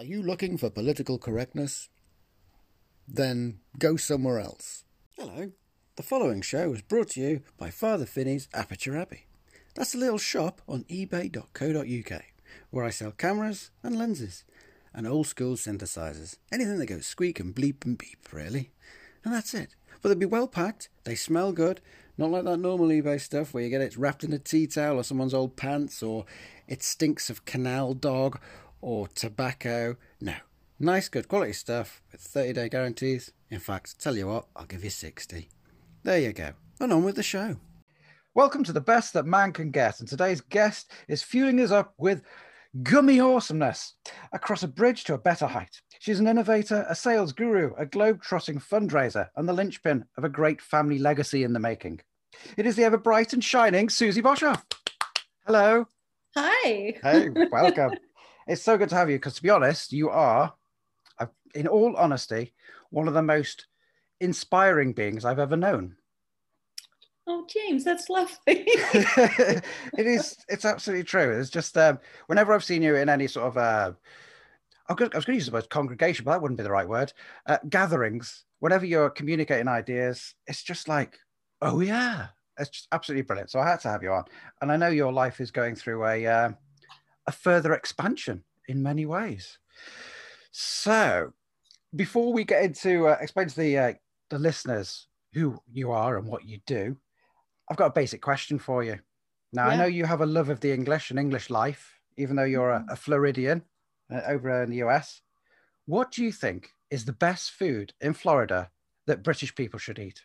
Are you looking for political correctness? Then go somewhere else. Hello. The following show is brought to you by Father Finney's Aperture Abbey. That's a little shop on ebay.co.uk where I sell cameras and lenses and old school synthesizers. Anything that goes squeak and bleep and beep, really. And that's it. But they'll be well packed, they smell good, not like that normal eBay stuff where you get it wrapped in a tea towel or someone's old pants or it stinks of canal dog or tobacco. No. Nice, good quality stuff with 30 day guarantees. In fact, tell you what, I'll give you 60. There you go. And on with the show. Welcome to the best that man can get. And today's guest is fueling us up with gummy awesomeness across a bridge to a better height. She's an innovator, a sales guru, a globe-trotting fundraiser, and the linchpin of a great family legacy in the making. It is the ever bright and shining Susie Boshoff. Hello. Hi. Hey, welcome. it's so good to have you because, to be honest, you are, uh, in all honesty, one of the most inspiring beings I've ever known. Oh, James, that's lovely. it is. It's absolutely true. It's just um, whenever I've seen you in any sort of, uh, I was going to use the word congregation, but that wouldn't be the right word. Uh, gatherings. Whenever you're communicating ideas, it's just like, oh yeah, it's just absolutely brilliant. So I had to have you on, and I know your life is going through a uh, a further expansion in many ways. So, before we get into uh, explain to the uh, the listeners who you are and what you do, I've got a basic question for you. Now, yeah. I know you have a love of the English and English life, even though you're a, mm-hmm. a Floridian uh, over in the US. What do you think is the best food in Florida that British people should eat?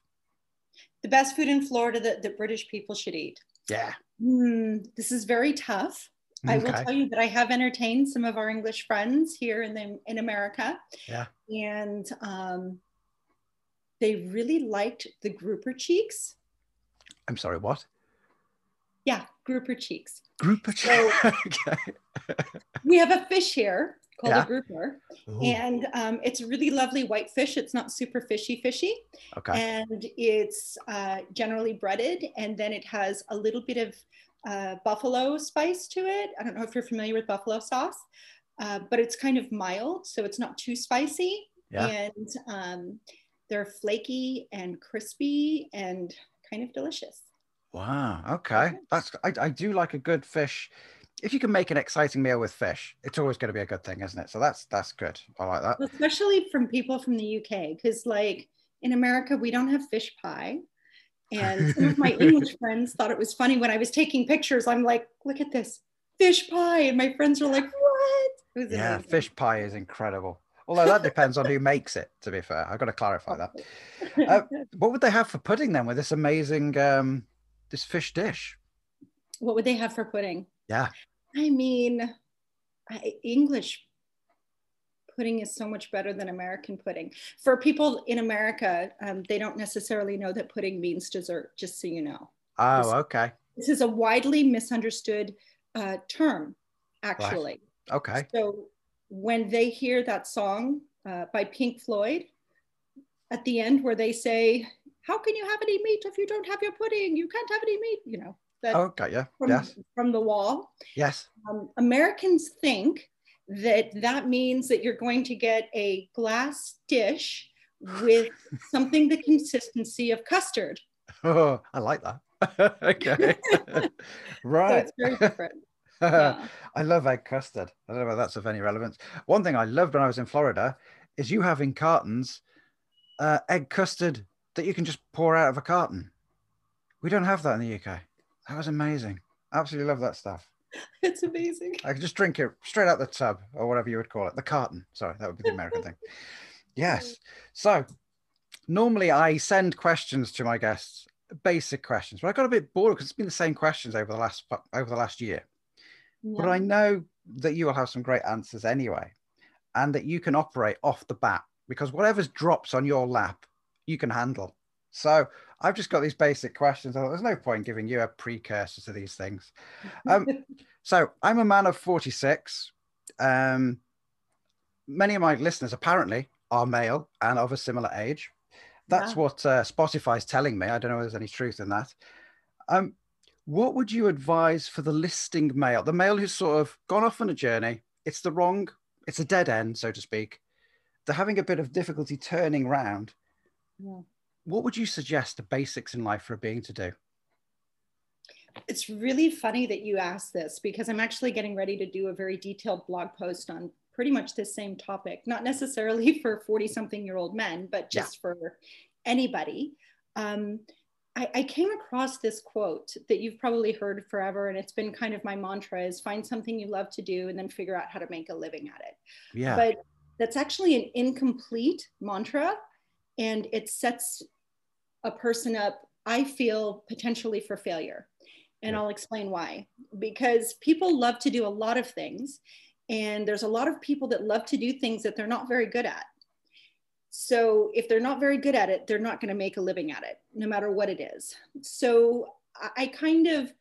The best food in Florida that, that British people should eat? Yeah. Mm, this is very tough. I will tell you that I have entertained some of our English friends here in the, in America. Yeah. And um, they really liked the grouper cheeks. I'm sorry, what? Yeah, grouper cheeks. Grouper cheeks. So, okay. we have a fish here called yeah. a grouper, Ooh. and um, it's a really lovely white fish. It's not super fishy, fishy. Okay. And it's uh, generally breaded, and then it has a little bit of uh, buffalo spice to it. I don't know if you're familiar with buffalo sauce, uh, but it's kind of mild, so it's not too spicy. Yeah. And um, they're flaky and crispy and kind of delicious. Wow. Okay. That's I, I do like a good fish. If you can make an exciting meal with fish, it's always going to be a good thing, isn't it? So that's that's good. I like that. Especially from people from the UK, because like in America we don't have fish pie. And some of my English friends thought it was funny when I was taking pictures. I'm like, look at this fish pie. And my friends are like, what? yeah, amazing. fish pie is incredible. Although that depends on who makes it, to be fair. I've got to clarify that. Uh, what would they have for pudding then with this amazing um, this fish dish? What would they have for pudding? Yeah. I mean, I, English pudding is so much better than American pudding. For people in America, um, they don't necessarily know that pudding means dessert, just so you know. Oh, this, okay. This is a widely misunderstood uh, term, actually. Right. Okay. So when they hear that song uh, by Pink Floyd at the end, where they say, How can you have any meat if you don't have your pudding? You can't have any meat, you know. That okay, yeah. From, yes. from the wall. Yes. Um, Americans think that that means that you're going to get a glass dish with something the consistency of custard. Oh, I like that. okay. right. So it's very different. Yeah. I love egg custard. I don't know if that's of any relevance. One thing I loved when I was in Florida is you have in cartons uh, egg custard that you can just pour out of a carton. We don't have that in the UK. That was amazing. Absolutely love that stuff. It's amazing. I could just drink it straight out the tub or whatever you would call it. The carton. Sorry, that would be the American thing. Yes. So normally I send questions to my guests, basic questions, but I got a bit bored because it's been the same questions over the last over the last year. Yeah. But I know that you will have some great answers anyway, and that you can operate off the bat because whatever's drops on your lap, you can handle. So I've just got these basic questions. There's no point giving you a precursor to these things. Um, so I'm a man of 46. Um, many of my listeners apparently are male and of a similar age. That's yeah. what uh, Spotify's telling me. I don't know if there's any truth in that. Um, what would you advise for the listing male, the male who's sort of gone off on a journey? It's the wrong it's a dead end, so to speak. They're having a bit of difficulty turning round. Yeah. What would you suggest the basics in life for a being to do? It's really funny that you asked this because I'm actually getting ready to do a very detailed blog post on pretty much the same topic, not necessarily for 40 something year old men, but just yeah. for anybody. Um, I, I, came across this quote that you've probably heard forever, and it's been kind of my mantra is find something you love to do and then figure out how to make a living at it. Yeah. But that's actually an incomplete mantra, and it sets a person up, I feel, potentially for failure. And. I'll explain why. Because people love to do a lot of things, and there's a lot of people that love to do things that they're not very good at. So if they're not very good at it, they're not going to make a living at it, no matter what it is. So I kind of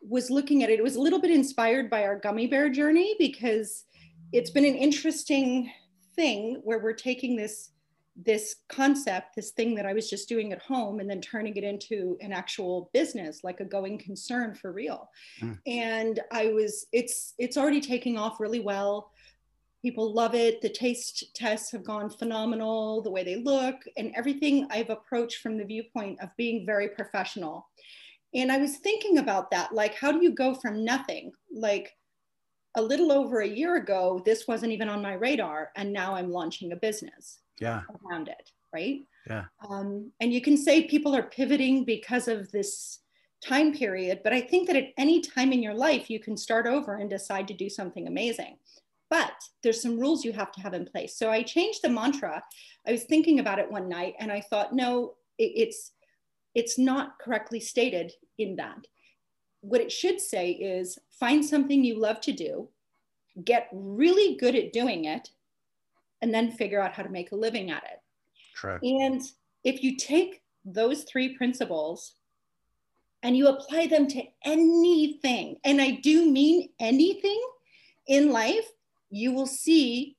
was looking at it. It was a little bit inspired by our gummy bear journey because it's been an interesting thing where we're taking this this concept, this thing that I was just doing at home, and then turning it into an actual business, like a going concern for real. Mm. And I was, it's it's already taking off really well. People love it. The taste tests have gone phenomenal, the way they look, and everything I've approached from the viewpoint of being very professional. And I was thinking about that, like, how do you go from nothing? Like, a little over a year ago, this wasn't even on my radar, and now I'm launching a business yeah. around it, right? Yeah. Um, and you can say people are pivoting because of this time period, but I think that at any time in your life, you can start over and decide to do something amazing. But there's some rules you have to have in place. So I changed the mantra. I was thinking about it one night, and I thought, no, it, it's it's not correctly stated in that. What it should say is find something you love to do, get really good at doing it, and then figure out how to make a living at it. True. And if you take those three principles and you apply them to anything, and I do mean anything in life, you will see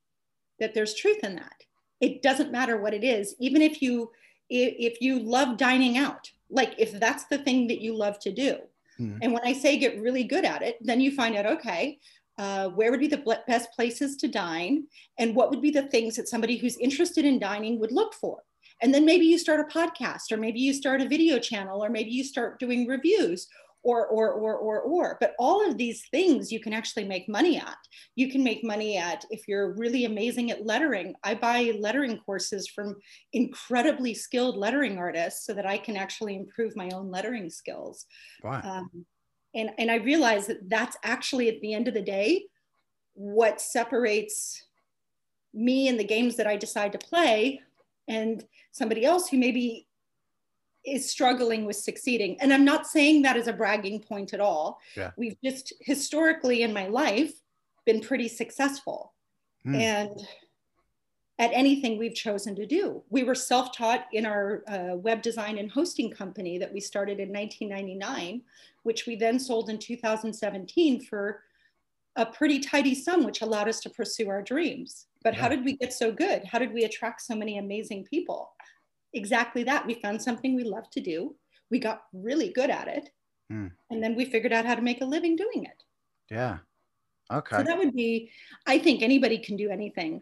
that there's truth in that. It doesn't matter what it is, even if you if you love dining out, like if that's the thing that you love to do. Mm-hmm. And when I say get really good at it, then you find out, okay, uh, where would be the best places to dine? And what would be the things that somebody who's interested in dining would look for? And then maybe you start a podcast or maybe you start a video channel or maybe you start doing reviews or or or or or. But all of these things you can actually make money at. You can make money at if you're really amazing at lettering. I buy lettering courses from incredibly skilled lettering artists so that i can actually improve my own lettering skills. Wow. Um, and and i realize that that's actually at the end of the day what separates me and the games that i decide to play and somebody else who maybe is struggling with succeeding and i'm not saying that as a bragging point at all yeah. we've just historically in my life been pretty successful mm. and at anything we've chosen to do. We were self taught in our uh, web design and hosting company that we started in 1999, which we then sold in 2017 for a pretty tidy sum, which allowed us to pursue our dreams. But yeah. how did we get so good? How did we attract so many amazing people? Exactly that. We found something we love to do, we got really good at it, mm. and then we figured out how to make a living doing it. Yeah. Okay. So that would be, I think anybody can do anything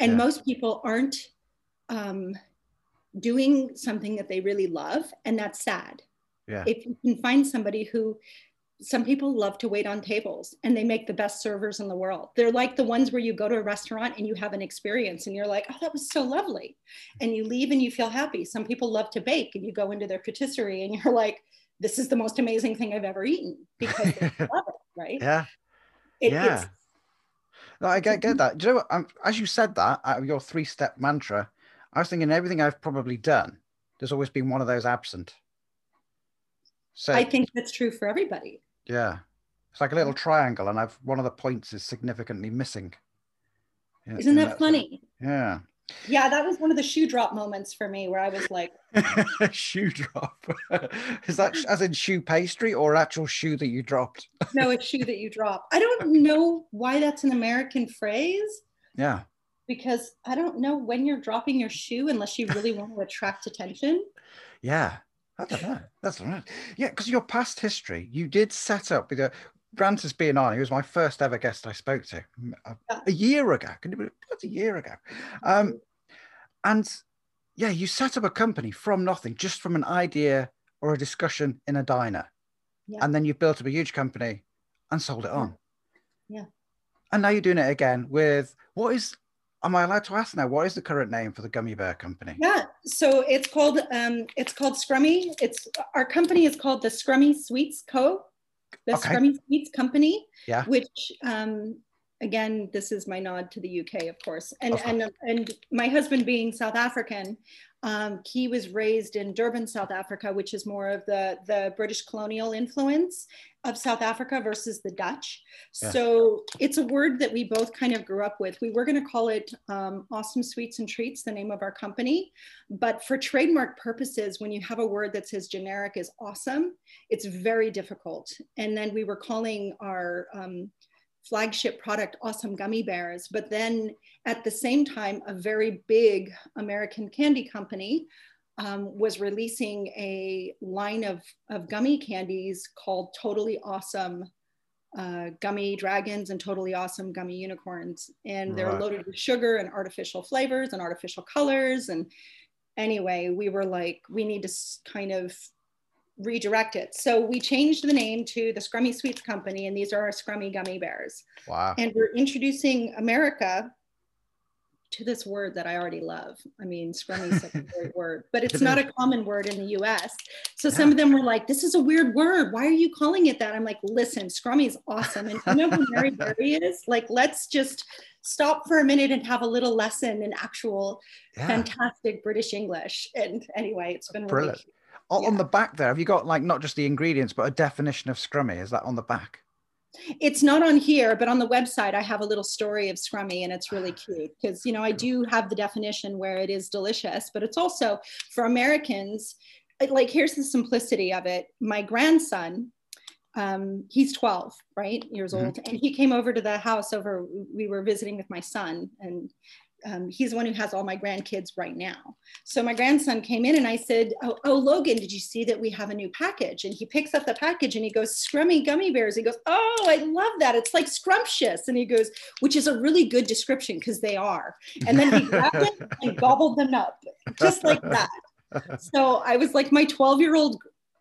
and yeah. most people aren't um, doing something that they really love and that's sad yeah. if you can find somebody who some people love to wait on tables and they make the best servers in the world. They're like the ones where you go to a restaurant and you have an experience and you're like, oh, that was so lovely. And you leave and you feel happy. Some people love to bake and you go into their patisserie and you're like, this is the most amazing thing I've ever eaten because they love it, right? Yeah. It, yeah. No, I get, get that. Do you know what? I'm, as you said that, your three step mantra, I was thinking everything I've probably done, there's always been one of those absent. So I think that's true for everybody. Yeah. It's like a little triangle, and I've one of the points is significantly missing. Yeah, Isn't that funny? Yeah. Yeah, that was one of the shoe drop moments for me where I was like, shoe drop. Is that as in choux pastry or actual shoe that you dropped? no, a shoe that you drop. I don't know why that's an American phrase. Yeah. Because I don't know when you're dropping your shoe unless you really want to attract attention. Yeah. I don't know. That's all right. Yeah, because your past history, you did set up with a Grant being on. He was my first ever guest I spoke to a, a year ago. Can you believe a year ago? Um, and yeah, you set up a company from nothing, just from an idea or a discussion in a diner. Yeah. And then you built up a huge company and sold it on. Yeah. And now you're doing it again with what is am I allowed to ask now? What is the current name for the gummy bear company? Yeah, so it's called um, it's called Scrummy. It's our company is called the Scrummy Sweets Co. The Okay. Scrummy Sweets Company. Yeah. Which um, again, this is my nod to the UK, of course, and Of and and my husband being South African. Um, he was raised in Durban, South Africa, which is more of the, the British colonial influence of South Africa versus the Dutch. Yeah. So it's a word that we both kind of grew up with. We were going to call it um, Awesome Sweets and Treats, the name of our company. But for trademark purposes, when you have a word that's as generic as awesome, it's very difficult. And then we were calling our um, flagship product Awesome Gummy Bears. But then at the same time, a very big American candy company um, was releasing a line of, of gummy candies called Totally Awesome uh, Gummy Dragons and Totally Awesome Gummy Unicorns. And they're Right. loaded with sugar and artificial flavors and artificial colors. And anyway, we were like, we need to kind of redirect it. So we changed the name to the Scrummy Sweets Company, and these are our Scrummy Gummy Bears. Wow. And we're introducing America to this word that I already love. I mean, scrummy is such a great word, but it's not a common word in the US. So some of them were like, this is a weird word. Why are you calling it that? I'm like, listen, scrummy is awesome. And you know who Mary Berry is? Like, let's just stop for a minute and have a little lesson in actual Yeah. fantastic British English. And anyway, it's been really Brilliant. O- On yeah. the back there, have you got like not just the ingredients, but a definition of scrummy? Is that on the back? It's not on here, but on the website, I have a little story of Scrummy and it's really cute because, you know, I do have the definition where it is delicious, but it's also for Americans. Like, here's the simplicity of it. My grandson, um, he's 12, right? Years Mhm. old. And he came over to the house over, we were visiting with my son and um, he's the one who has all my grandkids right now. So my grandson came in and I said, oh, oh, Logan, did you see that we have a new package? And he picks up the package and he goes, Scrummy gummy bears. He goes, Oh, I love that. It's like scrumptious. And he goes, which is a really good description because they are. And then he grabbed it and gobbled them up just like that. So I was like, my 12 year old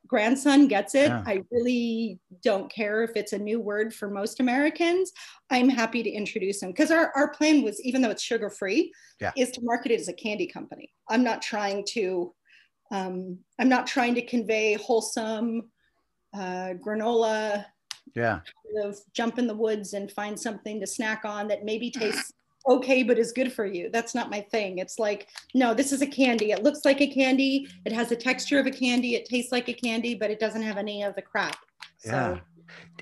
grandson gets it. Yeah. I really don't care if it's a new word for most Americans. I'm happy to introduce him because our, our plan was, even though it's sugar free, Yeah. is to market it as a candy company. I'm not trying to, um, I'm not trying to convey wholesome uh, granola, Yeah. kind of jump in the woods and find something to snack on that maybe tastes okay but is good for you. That's not my thing. It's like, no, this is a candy. It looks like a candy. It has the texture of a candy. It tastes like a candy, but it doesn't have any of the crap. So Yeah.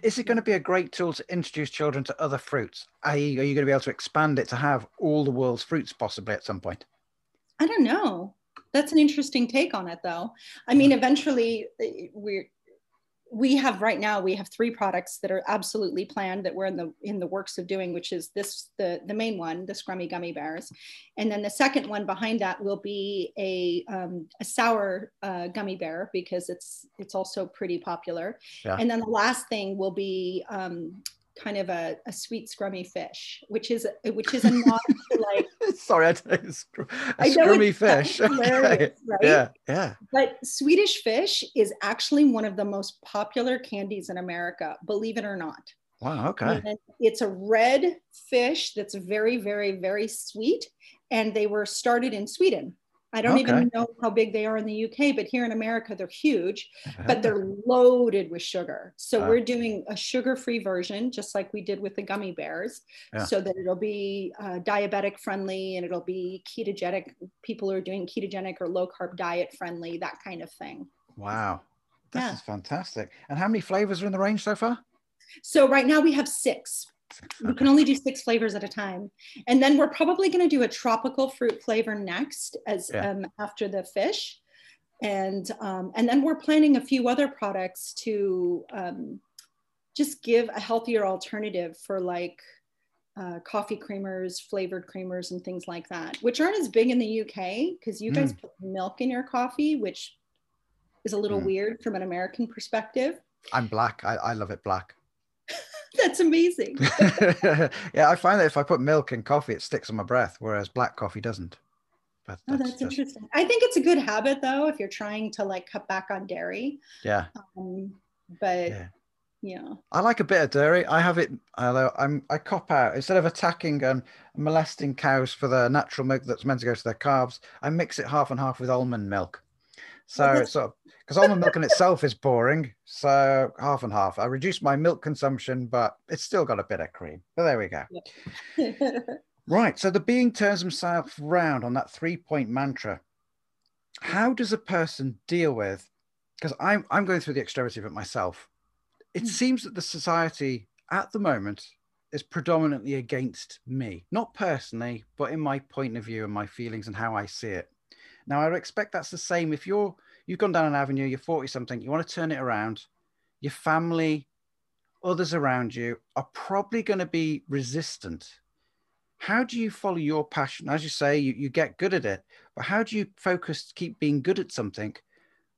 Is it going to be a great tool to introduce children to other fruits? i.e., are you going to be able to expand it to have all the world's fruits possibly at some point? I don't know. That's an interesting take on it, though. I mean, eventually, eh, we're we have right now we have three products that are absolutely planned that we're in the in the works of doing which is this the the main one the scrummy gummy bears and then the second one behind that will be a um, a sour uh, gummy bear because it's it's also pretty popular Yeah. and then the last thing will be um, kind of a, a sweet scrummy fish which is which is a nod to like Sorry, I scr- a I scrummy fish. Okay. right? Yeah, yeah. But Swedish fish is actually one of the most popular candies in America, believe it or not. Wow. Okay. And it's a red fish that's very, very, very sweet. And they were started in Sweden. I don't Okay. even know how big they are in the UK, but here in America, they're huge, but they're loaded with sugar. So Wow. we're doing a sugar free version, just like we did with the gummy bears, Yeah. so that it'll be uh, diabetic friendly and it'll be ketogenic. People who are doing ketogenic or low carb diet friendly, that kind of thing. Wow. This Yeah. is fantastic. And how many flavors are in the range so far? So right now we have six. We can only do six flavors at a time. And then we're probably going to do a tropical fruit flavor next as Yeah. um, after the fish. And um, and then we're planning a few other products to um, just give a healthier alternative for like uh, coffee creamers, flavored creamers, and things like that, which aren't as big in the UK because you guys put milk in your coffee, which is a little Mm. weird from an American perspective. I'm black. I, I love it black. That's amazing. yeah, I find that if I put milk in coffee, it sticks on my breath, whereas black coffee doesn't. But that's, oh, that's just... interesting. I think it's a good habit though, if you're trying to like cut back on dairy. Yeah. Um, but yeah. yeah. I like a bit of dairy. I have it, although I'm I cop out instead of attacking and molesting cows for the natural milk that's meant to go to their calves. I mix it half and half with almond milk. So it's sort of because almond milk in itself is boring. So half and half. I reduced my milk consumption, but it's still got a bit of cream. But there we go. Yeah. right. So the being turns himself round on that three point mantra. How does a person deal with? Because I'm I'm going through the extremity of it myself. It mm. seems that the society at the moment is predominantly against me, not personally, but in my point of view and my feelings and how I see it. Now, I expect that's the same if you're you've gone down an avenue, you're 40 something, you want to turn it around, your family, others around you are probably going to be resistant. How do you follow your passion? As you say, you, you get good at it, but how do you focus, keep being good at something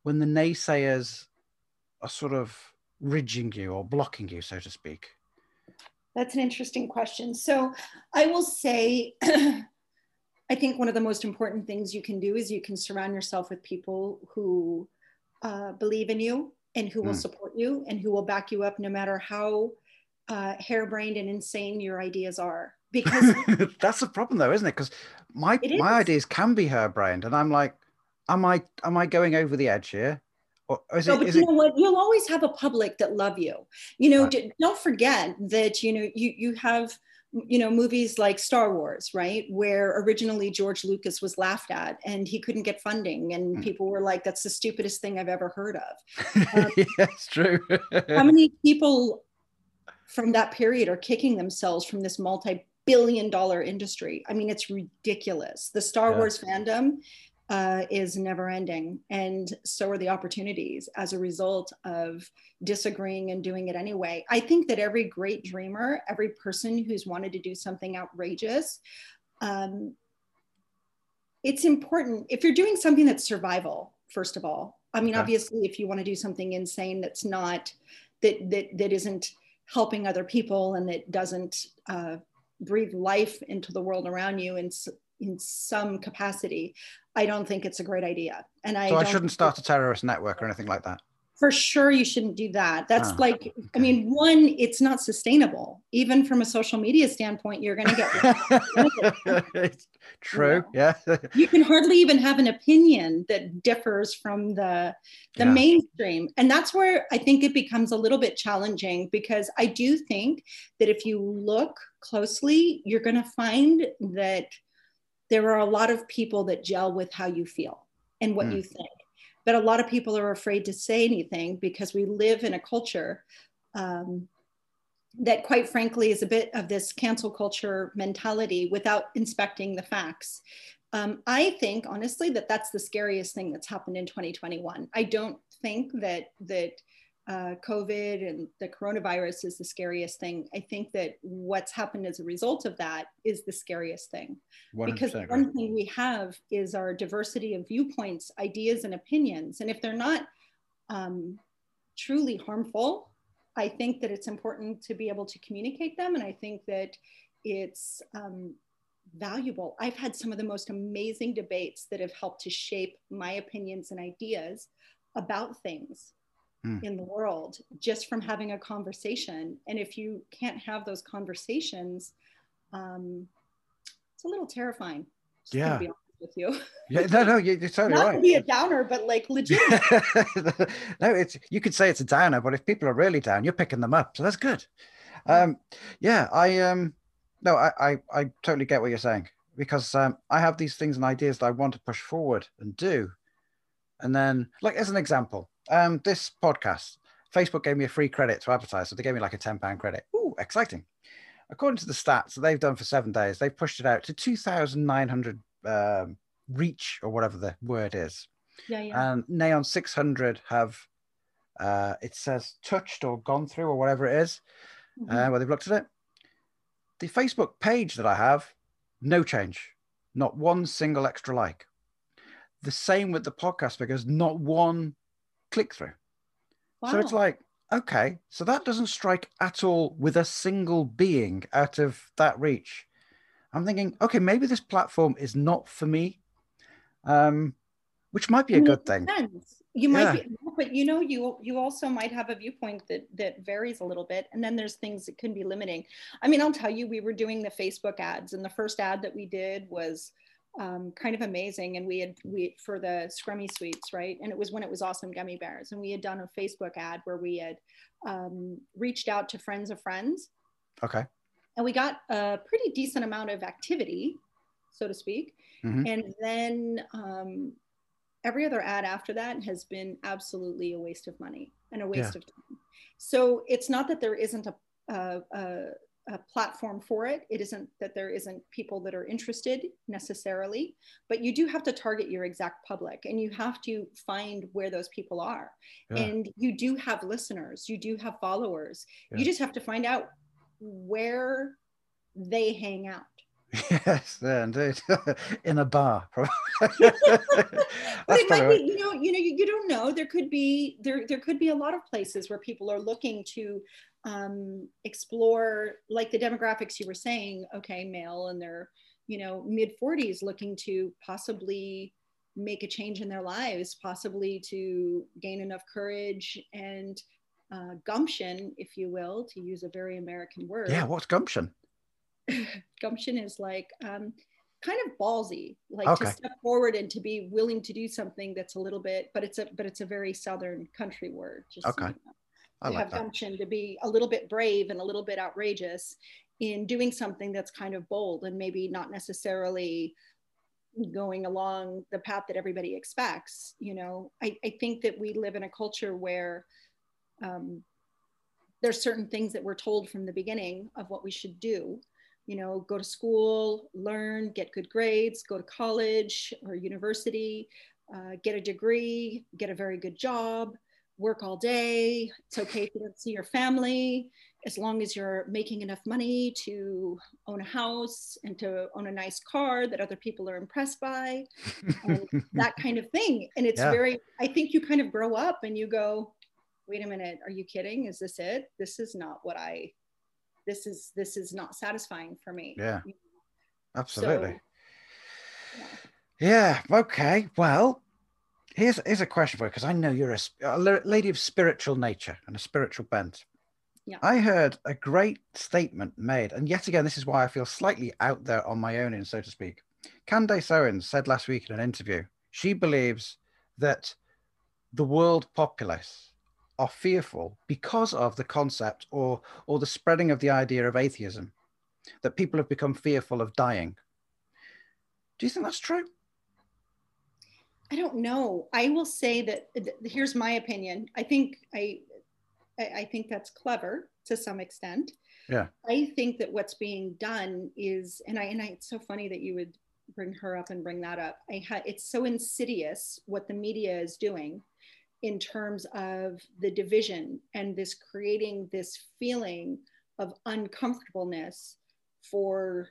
when the naysayers are sort of ridging you or blocking you, so to speak? That's an interesting question. So I will say I think one of the most important things you can do is you can surround yourself with people who uh, believe in you and who will mm. support you and who will back you up no matter how uh, harebrained and insane your ideas are. Because that's the problem, though, isn't it? Because my my ideas can be harebrained, and I'm like, am I am I going over the edge here? Or is no, it, but you it... know what? You'll always have a public that love you. You know, right. don't forget that you know you you have you know movies like star wars right? Where originally george lucas was laughed at and he couldn't get funding and mm. people were like that's the stupidest thing i've ever heard of. Um, yeah it's true. how many people from that period are kicking themselves from this multi-billion dollar industry? I mean it's ridiculous. The star yeah. wars fandom uh, is never ending. And so are the opportunities as a result of disagreeing and doing it anyway. I think that every great dreamer, every person who's wanted to do something outrageous, um, it's important if you're doing something that's survival, first of all. I mean, okay. obviously, if you want to do something insane that's not, that, that, that isn't helping other people and that doesn't uh, breathe life into the world around you and in some capacity, I don't think it's a great idea. And I so I shouldn't start a terrorist network or anything like that. For sure, you shouldn't do that. That's oh, like, okay. I mean, one, it's not sustainable. Even from a social media standpoint, you're going to get. True. Yeah. you can hardly even have an opinion that differs from the the yeah. mainstream, and that's where I think it becomes a little bit challenging because I do think that if you look closely, you're going to find that there are a lot of people that gel with how you feel and what mm. you think. But a lot of people are afraid to say anything because we live in a culture um, that, quite frankly, is a bit of this cancel culture mentality without inspecting the facts. Um, I think, honestly, that that's the scariest thing that's happened in 2021. I don't think that that uh, COVID and the coronavirus is the scariest thing. I think that what's happened as a result of that is the scariest thing. Because one thing we have is our diversity of viewpoints, ideas, and opinions. And if they're not um, truly harmful, I think that it's important to be able to communicate them. And I think that it's um, valuable. I've had some of the most amazing debates that have helped to shape my opinions and ideas about things mm. in the world just from having a conversation. And if you can't have those conversations, um, it's a little terrifying. yeah. with you. Yeah, no, no, you're, totally Not right. To be a downer, but like legit. no, it's you could say it's a downer, but if people are really down, you're picking them up, so that's good. Um, yeah, I um, no, I, I, I totally get what you're saying because um, I have these things and ideas that I want to push forward and do, and then, like as an example, um, this podcast, Facebook gave me a free credit to advertise. So they gave me like a £10 credit. Ooh, exciting. According to the stats that they've done for seven days, they've pushed it out to 2,900 um, reach or whatever the word is. Yeah, yeah. And Neon 600 have, uh, it says touched or gone through or whatever it is, mm-hmm. uh, where they've looked at it. The Facebook page that I have, no change, not one single extra like. The same with the podcast because not one click through. Wow. So it's like okay, so that doesn't strike at all with a single being out of that reach. I'm thinking, okay, maybe this platform is not for me, um, which might be a good thing. depends. You might Yeah. be, but you know, you you also might have a viewpoint that that varies a little bit, and then there's things that can be limiting. I mean, I'll tell you, we were doing the Facebook ads, and the first ad that we did was um, kind of amazing, and we had we for the Scrummy Sweets, right? And it was when it was Awesome Gummy Bears, and we had done a Facebook ad where we had um, reached out to friends of friends, Okay. and we got a pretty decent amount of activity, so to speak. Mhm. And then um, every other ad after that has been absolutely a waste of money and a waste of time. So it's not that there isn't a, a, a, a platform for it. It isn't that there isn't people that are interested necessarily, but you do have to target your exact public and you have to find where those people are. Yeah. And you do have listeners, you do have followers. Yeah. You just have to find out where they hang out. Yes, yeah, indeed. In a bar, probably. but it might be, you know, you know, you, you don't know. There could be there there could be a lot of places where people are looking to um, explore, like the demographics you were saying. Okay, male and they're you know mid forties, looking to possibly make a change in their lives, possibly to gain enough courage and uh, gumption, if you will, to use a very American word yeah. What's gumption? gumption is like um, kind of ballsy like Okay. to step forward and to be willing to do something that's a little bit but it's a but it's a very southern country word Okay. you know. I like have that. gumption to be a little bit brave and a little bit outrageous in doing something that's kind of bold and maybe not necessarily going along the path that everybody expects you know i, I think that we live in a culture where um, there's certain things that we're told from the beginning of what we should do you know go to school learn get good grades go to college or university uh, get a degree get a very good job work all day it's okay if you don't see your family as long as you're making enough money to own a house and to own a nice car that other people are impressed by that kind of thing and it's Yeah. very i think you kind of grow up and you go wait a minute are you kidding is this it this is not what i this is this is not satisfying for me Yeah. So, Absolutely. yeah. Yeah. Okay. Well, here's here's a question for you because I know you're a, a lady of spiritual nature and a spiritual bent. Yeah. I heard a great statement made, and yet again, this is why I feel slightly out there on my own, in so to speak. Candace Owens said last week in an interview she believes that the world populace are fearful because of the concept or or the spreading of the idea of atheism, that people have become fearful of dying. Do you think that's true? I don't know. I will say that uh, th- here's my opinion. I think I, I I think that's clever to some extent. Yeah. I think that what's being done is, and I and I, it's so funny that you would bring her up and bring that up. I had it's so insidious what the media is doing in terms of the division and this creating this feeling of uncomfortableness for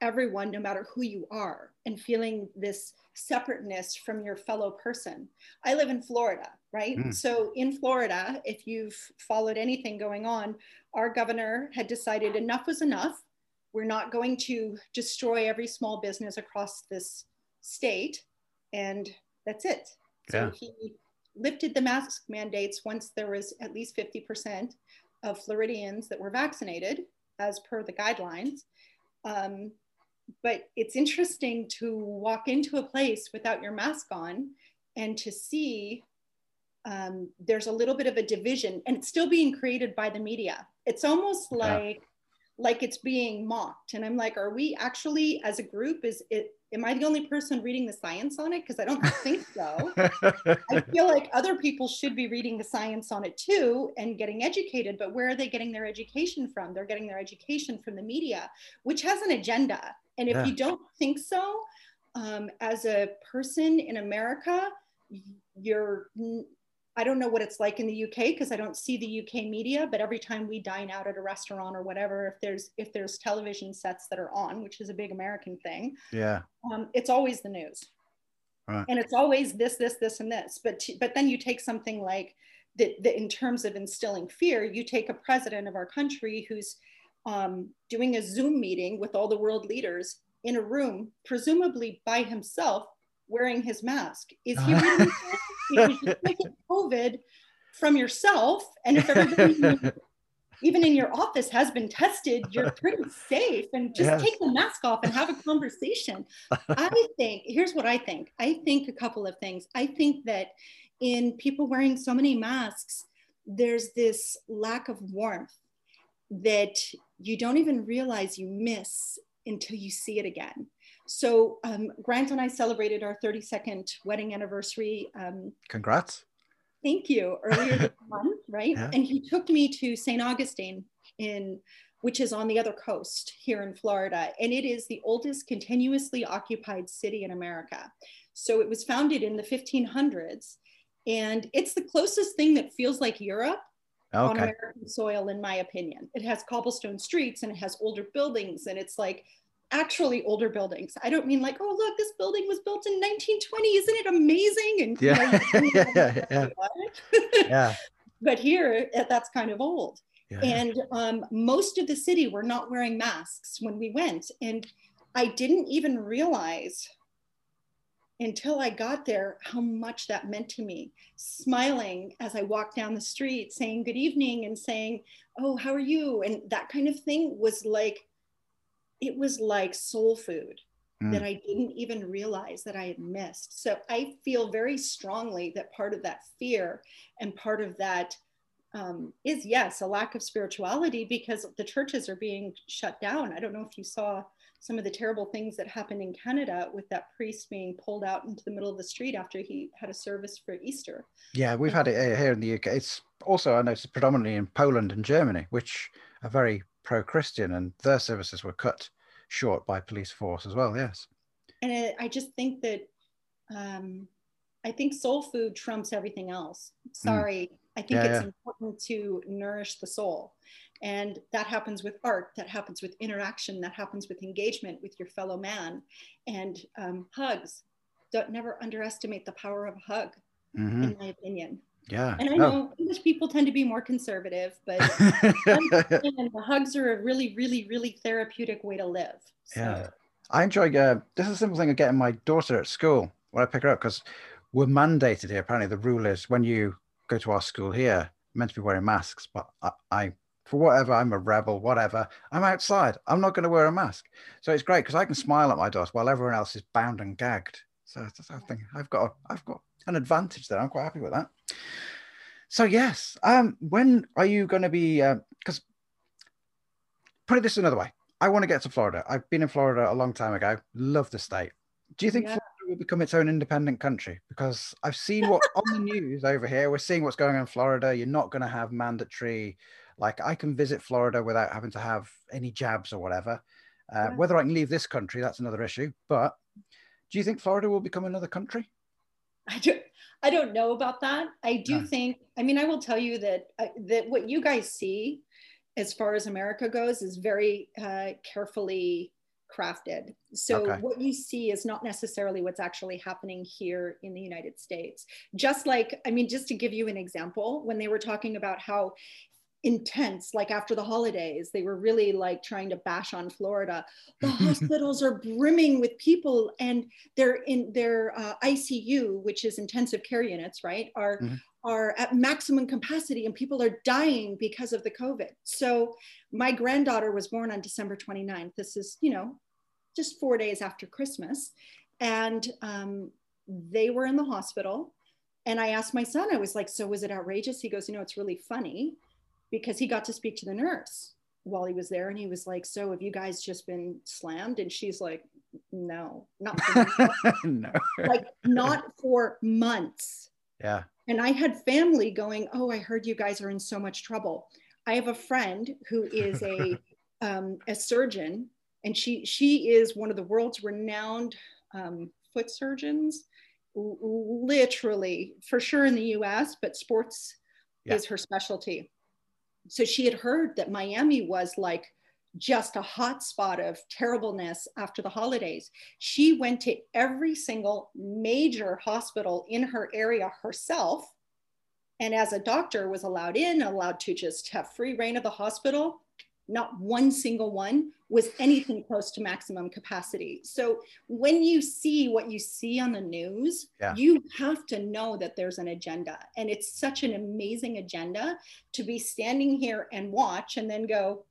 everyone, no matter who you are, and feeling this separateness from your fellow person. I live in Florida, right? Mm. So in Florida, if you've followed anything going on, our governor had decided enough was enough. We're not going to destroy every small business across this state, and that's it. So Yeah. he lifted the mask mandates once there was at least 50% of Floridians that were vaccinated, as per the guidelines. Um, but it's interesting to walk into a place without your mask on and to see um, there's a little bit of a division and it's still being created by the media it's almost Yeah. like like it's being mocked and i'm like are we actually as a group is it am i the only person reading the science on it because i don't think so I feel like other people should be reading the science on it too and getting educated, but where are they getting their education from? They're getting their education from the media, which has an agenda. And if Yeah. you don't think so, um, as a person in America, you're, I don't know what it's like in the UK because I don't see the UK media, but every time we dine out at a restaurant or whatever, if there's if there's television sets that are on, which is a big American thing, yeah. um, it's always the news Right. and it's always this this this and this but but then you take something like that, that in terms of instilling fear, you take a president of our country who's um, doing a Zoom meeting with all the world leaders in a room, presumably by himself, wearing his mask. Is he really you just take COVID from yourself, and if everybody even in your office has been tested, you're pretty safe. And just yes. take the mask off and have a conversation. I think, here's what I think I think a couple of things. I think that in people wearing so many masks, there's this lack of warmth that you don't even realize you miss until you see it again. So um, Grant and I celebrated our 32nd wedding anniversary. Um, Congrats. Thank you. Earlier this month, right? Yeah. And he took me to St. Augustine in which is on the other coast here in Florida. And it is the oldest continuously occupied city in America. So it was founded in the 1500s. And it's the closest thing that feels like Europe. On American soil, in my opinion. It has cobblestone streets and it has older buildings. And it's like actually older buildings. I don't mean like, oh, look, this building was built in 1920. Isn't it amazing? And yeah, know, yeah. yeah. but here, eh, that's kind of old. Yeah. And um, most of the city were not wearing masks when we went. And I didn't even realize until I got there how much that meant to me. Smiling as I walked down the street, saying good evening and saying, oh, how are you? And that kind of thing was like it was like soul food mm. that I didn't even realize that I had missed. So I feel very strongly that part of that fear and part of that um, is yes, a lack of spirituality because the churches are being shut down. I don't know if you saw some of the terrible things that happened in Canada with that priest being pulled out into the middle of the street after he had a service for Easter. Yeah, we've had it here in the UK. It's also, I noticed, predominantly in Poland and Germany, which are very pro-Christian, and their services were cut short by police force as well. Yes, and it, I just think that um, I think soul food trumps everything else. Hmm. Sorry, mm. I think yeah, it's yeah. important to nourish the soul. And that happens with art, that happens with interaction, that happens with engagement with your fellow man, and um, hugs. Don't never underestimate the power of a hug, mm-hmm. in my opinion. Yeah. And I know. English people tend to be more conservative, but the hugs are a really, really, really therapeutic way to live. So. Yeah. I enjoy, uh, this is a simple thing of getting my daughter at school when I pick her up because we're mandated here. Apparently, the rule is when you go to our school here, meant to be wearing masks, but I, I for whatever, I'm a rebel, whatever. I'm outside. I'm not going to wear a mask. So it's great because I can smile at my daughter while everyone else is bound and gagged. So I think I've got I've got an advantage there. I'm quite happy with that. So yes, um, when are you going to be? Because uh, put it this another way, I want to get to Florida. I've been in Florida a long time ago. Love the state. Do you think yeah. Will become its own independent country? Because I've seen what on the news over here. We're seeing what's going on in Florida. You're not going to have mandatory. Like I can visit Florida without having to have any jabs or whatever. Uh, yeah. Whether I can leave this country, that's another issue. But do you think Florida will become another country? I don't, I don't know about that. I do no. think, I mean, I will tell you that, uh, that what you guys see as far as America goes is very uh, carefully crafted. So okay. what you see is not necessarily what's actually happening here in the United States. Just like, I mean, just to give you an example, when they were talking about how intense like after the holidays they were really like trying to bash on florida. The hospitals are brimming with people and they're in their uh, icu which is intensive care units right are mm-hmm. are at maximum capacity and people are dying because of the covid. So my granddaughter was born on december 29th this is you know just four days after christmas. And um, they were in the hospital and i asked my son i was like so was it outrageous? He goes you know it's really funny because he got to speak to the nurse while he was there and he was like so have you guys just been slammed? And she's like no not no. Like not for months. Yeah. And i had family going oh i heard you guys are in so much trouble. I have a friend who is a um, a surgeon and she she is one of the world's renowned um, foot surgeons literally for sure in the us but sports yeah. is her specialty so she had heard that Miami was like just a hot spot of terribleness after the holidays. She went to every single major hospital in her area herself and as a doctor was allowed in allowed to just have free reign of the hospital not one single one was anything close to maximum capacity. So when you see what you see on the news, Yeah. you have to know that there's an agenda. And it's such an amazing agenda to be standing here and watch and then go,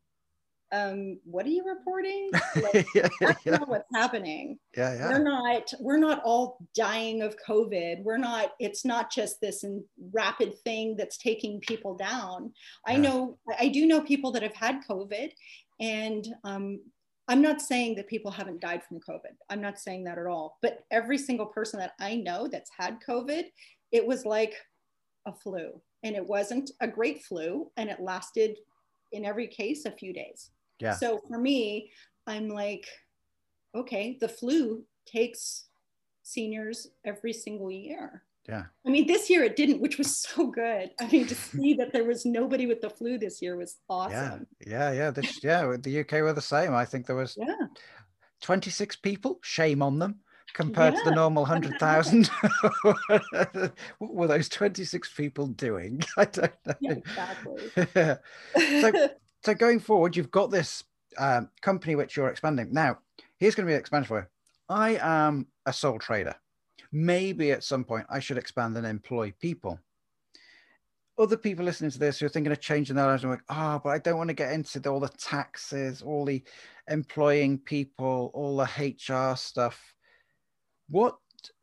um, what are you reporting? Like, yeah, that's yeah, not what's happening. Yeah, yeah. we're not we're not all dying of covid. We're not it's not just this rapid thing that's taking people down. I know i do know people that have had covid and um, i'm not saying that people haven't died from covid. I'm not saying that at all. But every single person that i know that's had covid it was like a flu. And it wasn't a great flu and it lasted in every case a few days Yeah. so for me i'm like okay, the flu takes seniors every single year. Yeah. I mean, this year it didn't, which was so good. I mean, to see that there was nobody with the flu this year was awesome. yeah, yeah. yeah. This, yeah, the UK were the same. I think there was Yeah. 26 people. Shame on them compared to the normal how did that 100,000. what were those 26 people doing? I don't know. Yeah, exactly. So- so going forward, you've got this um, company which you're expanding. Now, here's going to be an expansion for you. I am a sole trader. Maybe at some point I should expand and employ people. Other people listening to this who are thinking of changing their lives and like, oh, but I don't want to get into the- all the taxes, all the employing people, all the HR stuff. What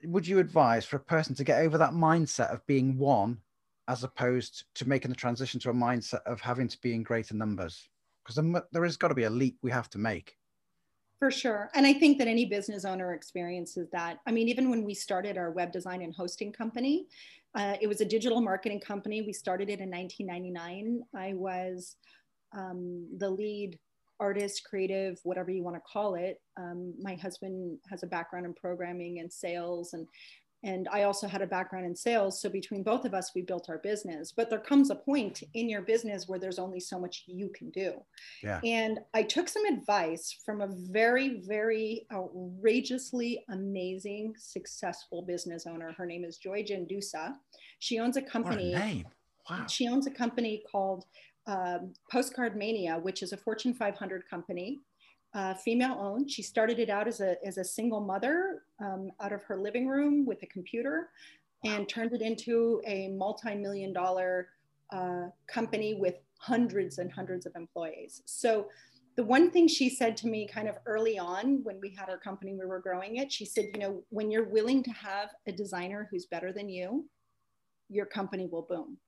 would you advise for a person to get over that mindset of being one as opposed to making the transition to a mindset of having to be in greater numbers because there, has got to be a leap we have to make For sure. And I think that any business owner experiences that. I mean, even when we started our web design and hosting company, uh, it was a digital marketing company. We started it in 1999. I was um, the lead artist, creative, whatever you want to call it. Um, my husband has a background in programming and sales, and and I also had a background in sales. So between both of us, we built our business. But there comes a point in your business where there's only so much you can do. Yeah. And I took some advice from a very, very outrageously amazing, successful business owner. Her name is Joy Gendusa. She owns a what a company. name wow She owns a company called um, Postcard Mania, which is a Fortune 500 company, uh, female owned. She started it out as a, as a single mother um, out of her living room with a computer and turned it into a multi million dollar uh, company with hundreds and hundreds of employees. So, the one thing she said to me kind of early on when we had our company, we were growing it, she said, you know, when you're willing to have a designer who's better than you, your company will boom.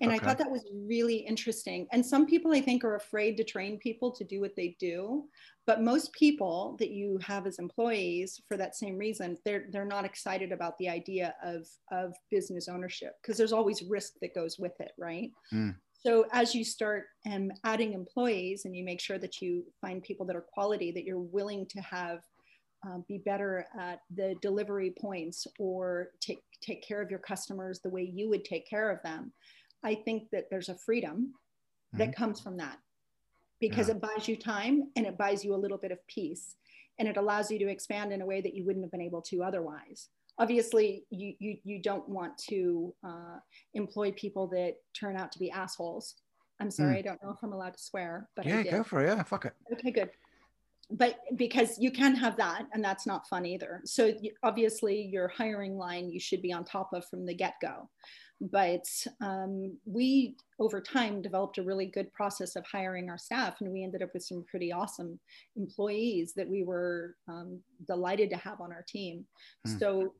And I thought that was really interesting. And some people I think are afraid to train people to do what they do, but most people that you have as employees for that same reason, they're they're not excited about the idea of of business ownership because there's always risk that goes with it, right? Mm. So as you start um, adding employees and you make sure that you find people that are quality, that you're willing to have uh, be better at the delivery points or take take care of your customers the way you would take care of them. I think that there's a freedom that comes from that because Yeah. it buys you time and it buys you a little bit of peace and it allows you to expand in a way that you wouldn't have been able to otherwise. Obviously, you you, you don't want to uh, employ people that turn out to be assholes. I'm sorry, I don't know if I'm allowed to swear, but I yeah go for it yeah fuck it Okay, good. But because you can have that, and that's not fun either. So obviously, your hiring line you should be on top of from the get go. But um, we, over time, developed a really good process of hiring our staff, and we ended up with some pretty awesome employees that we were um, delighted to have on our team. Hmm. So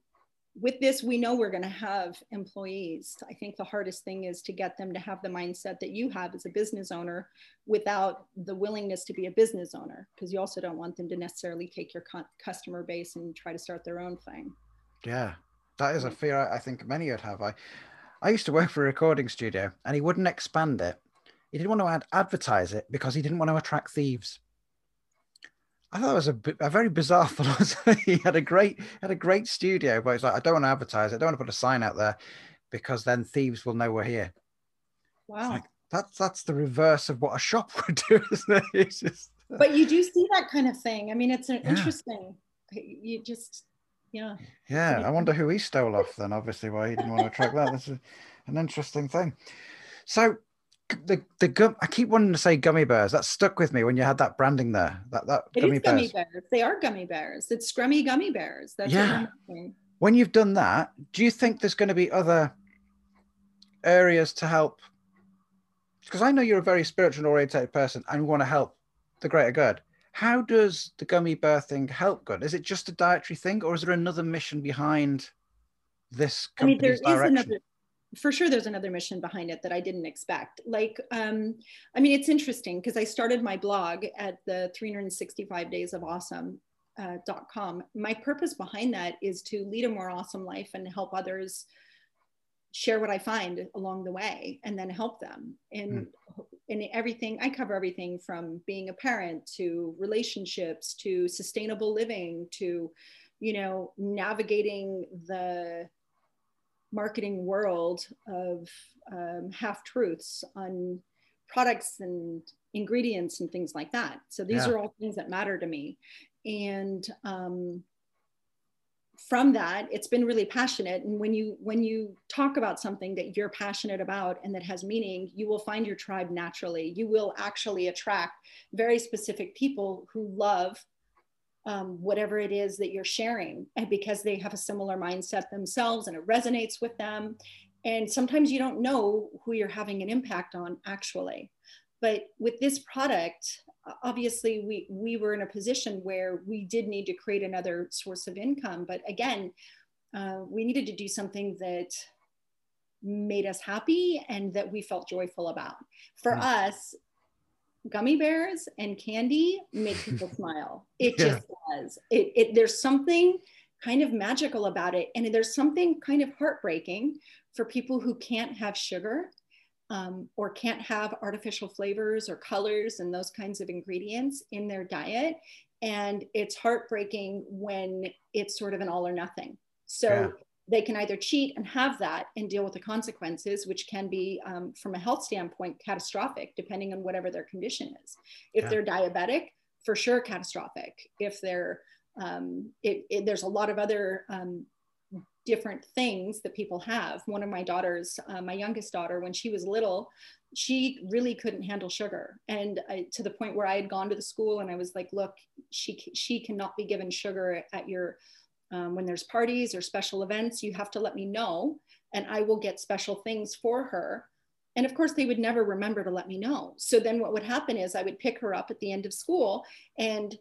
with this, we know we're going to have employees. I think the hardest thing is to get them to have the mindset that you have as a business owner without the willingness to be a business owner, because you also don't want them to necessarily take your cu- customer base and try to start their own thing. yeah that is a fear I, I think many would have i i used to work for a recording studio and he wouldn't expand it he didn't want to ad- advertise it because he didn't want to attract thieves I thought it was a, a very bizarre philosophy. he had a great had a great studio, but it's like I don't want to advertise it. I don't want to put a sign out there because then thieves will know we're here. Wow. like- That's that's the reverse of what a shop would do, isn't it? It's just but you do see that kind of thing. I mean, it's an Yeah. interesting. You just, yeah. yeah. I wonder who he stole off then. Obviously, why he didn't want to track that. That's a, an interesting thing. So the the gum I keep wanting to say gummy bears. That stuck with me when you had that branding there. That that It gummy gummy bears. bears. They are gummy bears. It's scrummy gummy bears. That's Yeah. When you've done that, do you think there's going to be other areas to help? Because I know you're a very spiritual oriented person and you want to help the greater good. How does the gummy bear thing help good? Is it just a dietary thing, or is there another mission behind this I mean, there company's is direction? another. For sure, there's another mission behind it that I didn't expect. Like, um, I mean, it's interesting because I started my blog at the 365 days of awesome. Uh, dot com. My purpose behind that is to lead a more awesome life and help others share what I find along the way and then help them. And in everything, I cover everything from being a parent to relationships to sustainable living to, you know, navigating the marketing world of um, half truths on products and ingredients and things like that. So these Yeah. are all things that matter to me. And um, from that, it's been really passionate. And when you when you talk about something that you're passionate about and that has meaning, you will find your tribe naturally. You will actually attract very specific people who love um, whatever it is that you're sharing and because they have a similar mindset themselves and it resonates with them and sometimes you don't know who you're having an impact on actually but with this product obviously we we were in a position where we did need to create another source of income but again uh, we needed to do something that made us happy and that we felt joyful about for Mm. us gummy bears and candy make people smile. It Yeah. just does. It, it there's something kind of magical about it, and there's something kind of heartbreaking for people who can't have sugar um, or can't have artificial flavors or colors and those kinds of ingredients in their diet. And it's heartbreaking when it's sort of an all or nothing. So Yeah. they can either cheat and have that and deal with the consequences, which can be, um, from a health standpoint, catastrophic, depending on whatever their condition is. If Yeah. they're diabetic, for sure, catastrophic. If they're, um, it, it- there's a lot of other um, different things that people have. One of my daughters, uh, my youngest daughter, when she was little, she really couldn't handle sugar, and I, to the point where I had gone to the school and I was like, "Look, she she cannot be given sugar at your um, when there's parties or special events. You have to let me know, and I will get special things for her." And of course, they would never remember to let me know. So then, what would happen is I would pick her up at the end of school, and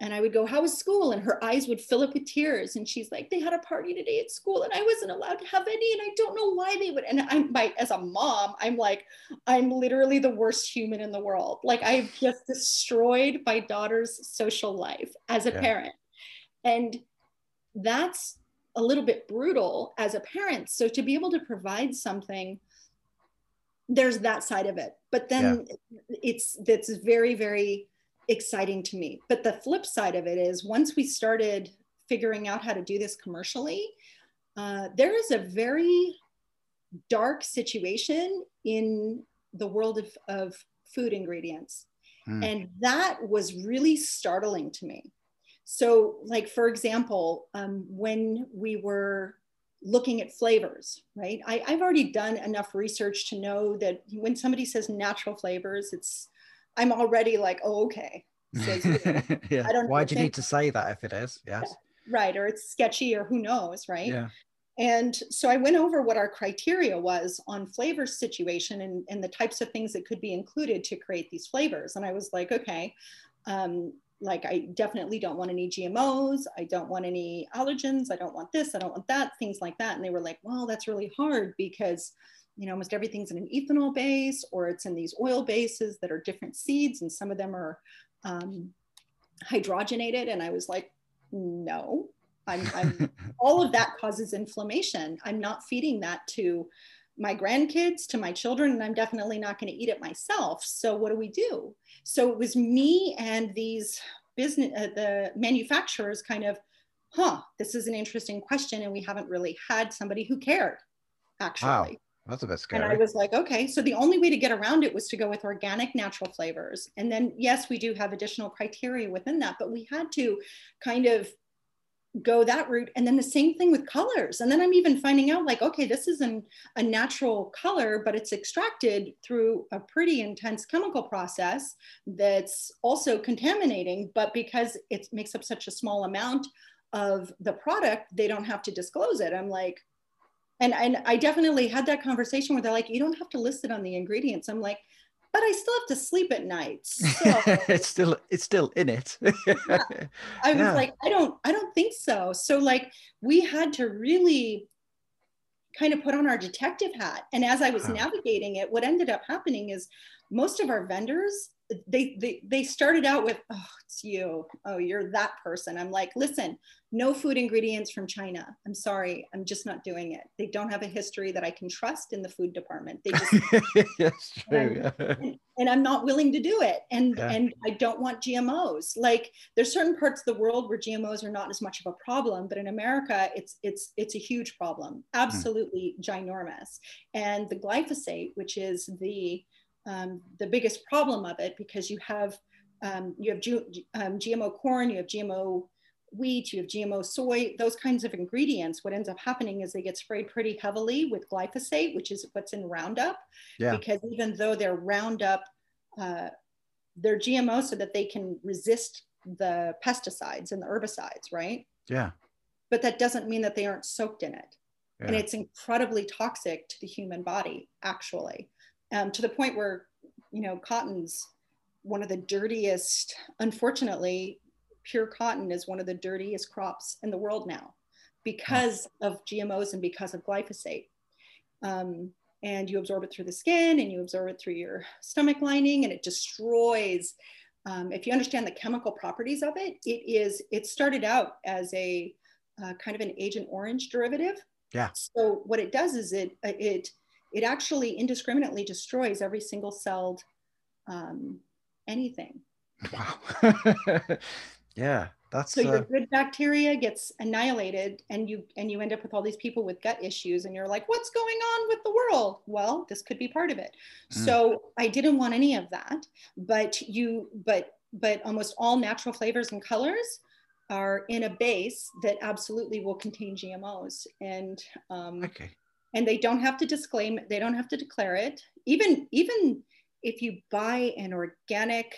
and I would go, How was school? And her eyes would fill up with tears. And she's like, They had a party today at school and I wasn't allowed to have any. And I don't know why they would. And I'm by as a mom, I'm like, I'm literally the worst human in the world. Like I've just destroyed my daughter's social life as a Yeah. parent. And that's a little bit brutal as a parent. So to be able to provide something, there's that side of it. But then it's that's very, very exciting to me. But the flip side of it is once we started figuring out how to do this commercially, uh, there is a very dark situation in the world of, of food ingredients. Hmm. And that was really startling to me. So, like, for example, um, when we were looking at flavors, right? I, I've already done enough research to know that when somebody says natural flavors, it's I'm already like, oh, okay. Yeah. I don't Why do you need to say that if it is? Yes. right. Or it's sketchy or who knows, right? Yeah. And so I went over what our criteria was on flavor situation and, and the types of things that could be included to create these flavors. And I was like, okay, um, like I definitely don't want any GMOs. I don't want any allergens. I don't want this. I don't want that, things like that. And they were like, well, that's really hard because you know, almost everything's in an ethanol base or it's in these oil bases that are different seeds and some of them are um, hydrogenated. And I was like, no, I'm, I'm all of that causes inflammation. I'm not feeding that to my grandkids, to my children, and I'm definitely not going to eat it myself. So what do we do? So it was me and these business, uh, the manufacturers kind of, huh, this is an interesting question. And we haven't really had somebody who cared actually. Wow. That's a bit scary. And I was like, okay. So the only way to get around it was to go with organic, natural flavors. And then, yes, we do have additional criteria within that, but we had to kind of go that route and then the same thing with colors and then i'm even finding out like okay this isn't a natural color but it's extracted through a pretty intense chemical process that's also contaminating but because it makes up such a small amount of the product they don't have to disclose it i'm like and, and i definitely had that conversation where they're like you don't have to list it on the ingredients i'm like but I still have to sleep at night. So, it's still it's still in it. yeah. I was yeah. like, I don't I don't think so. So like we had to really kind of put on our detective hat. And as I was huh. navigating it, what ended up happening is most of our vendors they, they they started out with oh it's you. Oh you're that person. I'm like listen no food ingredients from china. I'm sorry. I'm just not doing it. They don't have a history that i can trust in the food department. They just yes true. And, and, and, i'm not willing to do it. And yeah. and i don't want gmos like there's certain parts of the world where gmos are not as much of a problem but in america it's it's it's a huge problem. Hmm. absolutely mm. ginormous. And the glyphosate which is the um, the biggest problem of it because you have um, you have G- um, GMO corn, you have GMO wheat, you have GMO soy, those kinds of ingredients. What ends up happening is they get sprayed pretty heavily with glyphosate, which is what's in Roundup. Yeah. Because even though they're Roundup, uh, they're GMO so that they can resist the pesticides and the herbicides, right? Yeah. But that doesn't mean that they aren't soaked in it. Yeah. And it's incredibly toxic to the human body, actually um, to the point where, you know, cotton's one of the dirtiest, unfortunately, pure cotton is one of the dirtiest crops in the world now because of GMOs and because of glyphosate. Um, and you absorb it through the skin and you absorb it through your stomach lining and it destroys um, if you understand the chemical properties of it it is it started out as a uh, kind of an agent orange derivative yeah so what it does is it it it actually indiscriminately destroys every single celled um, anything. Wow. yeah, that's so your uh... good bacteria gets annihilated, and you and you end up with all these people with gut issues, and you're like, what's going on with the world? Well, this could be part of it. Mm. So I didn't want any of that, but you, but but almost all natural flavors and colors are in a base that absolutely will contain GMOs, and um, okay and they don't have to disclaim they don't have to declare it. Even even if you buy an organic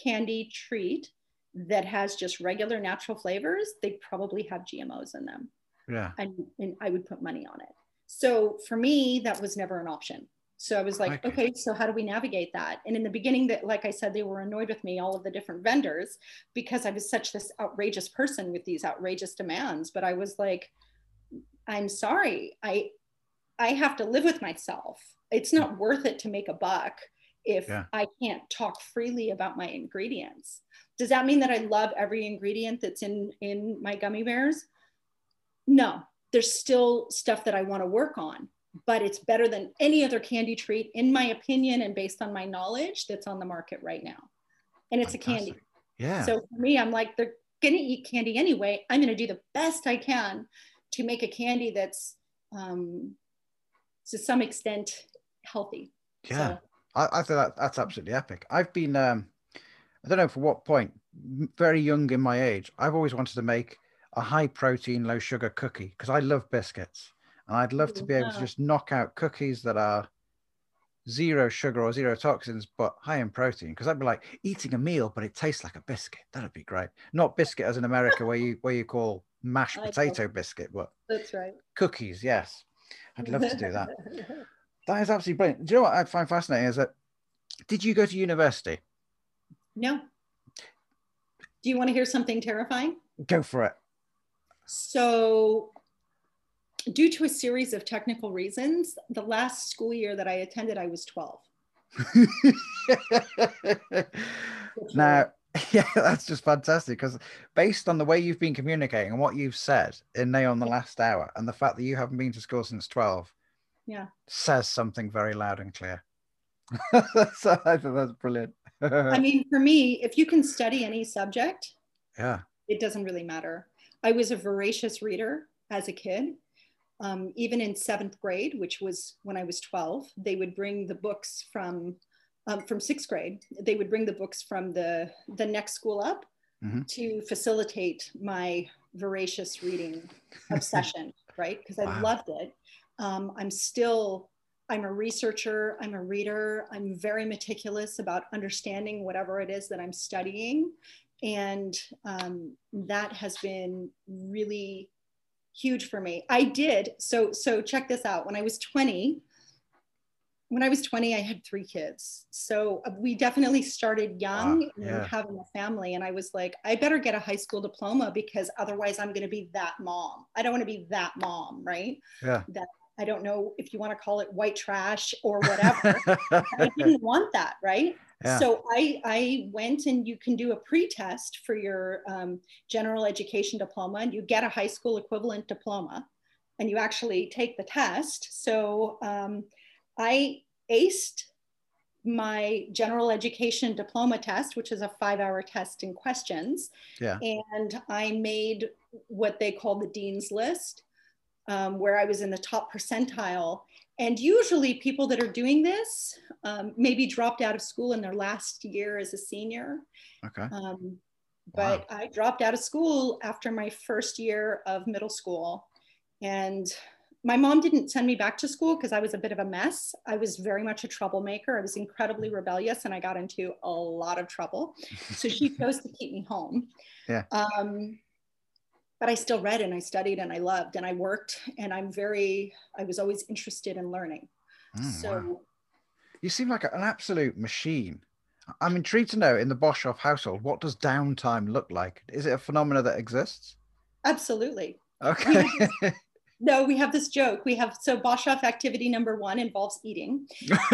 candy treat that has just regular natural flavors they probably have gmos in them. Yeah. And, and i would put money on it. So for me that was never an option. So i was like okay. okay so how do we navigate that? And in the beginning that like i said they were annoyed with me all of the different vendors because i was such this outrageous person with these outrageous demands. But i was like i'm sorry i I have to live with myself. It's not worth it to make a buck if yeah. I can't talk freely about my ingredients. Does that mean that I love every ingredient that's in in my gummy bears? No. There's still stuff that I want to work on, but it's better than any other candy treat in my opinion and based on my knowledge that's on the market right now. And it's Fantastic. a candy. Yeah. So for me I'm like they're going to eat candy anyway. I'm going to do the best I can to make a candy that's um, to some extent healthy. Yeah, so. I, I think that, that's absolutely epic. I've been, um, I don't know for what point, very young in my age, I've always wanted to make a high protein, low sugar cookie because I love biscuits. And I'd love to be able to just knock out cookies that are zero sugar or zero toxins, but high in protein. Because I'd be like eating a meal, but it tastes like a biscuit. That'd be great. Not biscuit as in America, where you where you call mashed potato biscuit, but that's right. Cookies, yes. I'd love to do that. that is absolutely brilliant. Do you know what I find fascinating is that did you go to university? No. Do you want to hear something terrifying? Go for it. So, due to a series of technical reasons, the last school year that I attended, I was 12. now, yeah, that's just fantastic because based on the way you've been communicating and what you've said in Neon the last hour and the fact that you haven't been to school since 12 yeah. says something very loud and clear. So i think that's brilliant. I mean for me if you can study any subject yeah. it doesn't really matter. I was a voracious reader as a kid. Um, even in seventh grade which was when i was 12 they would bring the books from um, from sixth grade, they would bring the books from the, the next school up mm-hmm. to facilitate my voracious reading obsession, right? Because I Wow. loved it. Um, I'm still, I'm a researcher, I'm a reader, I'm very meticulous about understanding whatever it is that I'm studying. And um, that has been really huge for me. I did, so, so check this out. When I was 20, when I was 20, I had three kids. So uh, we definitely started young Wow, yeah. having a family. And I was like, I better get a high school diploma because otherwise I'm going to be that mom. I don't want to be that mom, right? Yeah. That I don't know if you want to call it white trash or whatever. I didn't want that, right? Yeah. So I, I went and you can do a pre-test for your um, general education diploma and you get a high school equivalent diploma and you actually take the test. So um, I aced my general education diploma test, which is a five hour test in questions. Yeah. And I made what they call the Dean's List, um, where I was in the top percentile. And usually, people that are doing this um, maybe dropped out of school in their last year as a senior. okay. Um, but I dropped out of school after my first year of middle school. And my mom didn't send me back to school because I was a bit of a mess. I was very much a troublemaker. I was incredibly rebellious and I got into a lot of trouble. So she chose to keep me home. Yeah. Um, but I still read and I studied and I loved and I worked and I'm very, I was always interested in learning. Mm, so wow. You seem like an absolute machine. I'm intrigued to know in the Boschoff household, what does downtime look like? Is it a phenomena that exists? absolutely. Okay. No, we have this joke. We have so Boschoff activity number one involves eating,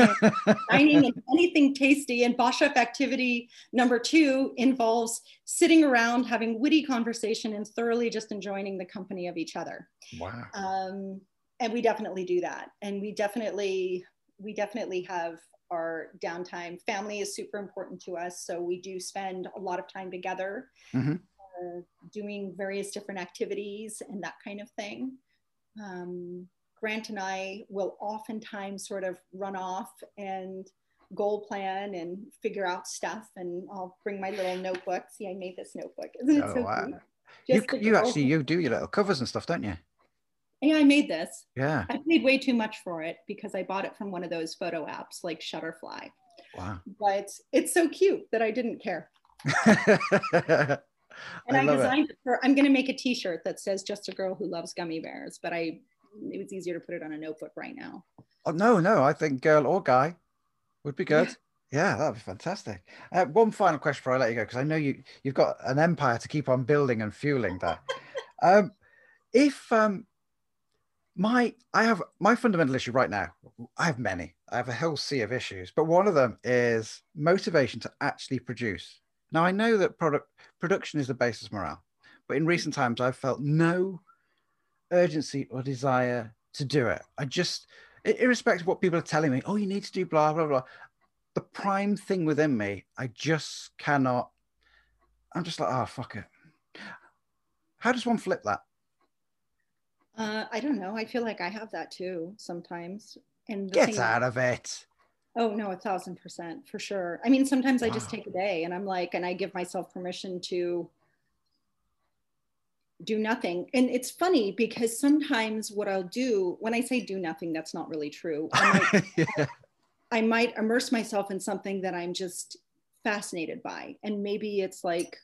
dining and anything tasty. And Boschoff activity number two involves sitting around having witty conversation and thoroughly just enjoying the company of each other. wow. Um, and we definitely do that. And we definitely, we definitely have our downtime. Family is super important to us. So we do spend a lot of time together Mhm. uh, doing various different activities and that kind of thing. Um, Grant and I will oftentimes sort of run off and goal plan and figure out stuff. And I'll bring my little notebook. See, I made this notebook. Isn't it Oh, so wow. cute? You, you actually you do your little covers and stuff, don't you? Yeah, I made this. Yeah. I paid way too much for it because I bought it from one of those photo apps like Shutterfly. Wow. But it's so cute that I didn't care. And I I, love it. designed it for, I'm going to make a t shirt that says just a girl who loves gummy bears, but I, it was easier to put it on a notebook right now. Oh no, no, I think girl or guy would be good. Yeah, that'd be fantastic. Uh, one final question before I let you go, because I know you you've got an empire to keep on building and fueling that. um, if um, my I have my fundamental issue right now, I have many. I have a whole sea of issues, but one of them is motivation to actually produce. Now I know that product production is the basis of morale, but in recent times I've felt no urgency or desire to do it. I just irrespective of what people are telling me, oh, you need to do blah, blah, blah. The prime thing within me, I just cannot. I'm just like, oh, fuck it. How does one flip that? Uh, I don't know. I feel like I have that too sometimes. And the Get out of it. Oh no, a thousand percent for sure. I mean, sometimes I just take a day and I'm like, and I give myself permission to do nothing. And it's funny because sometimes what I'll do when I say do nothing, that's not really true. I might, yeah. I might immerse myself in something that I'm just fascinated by. And maybe it's like,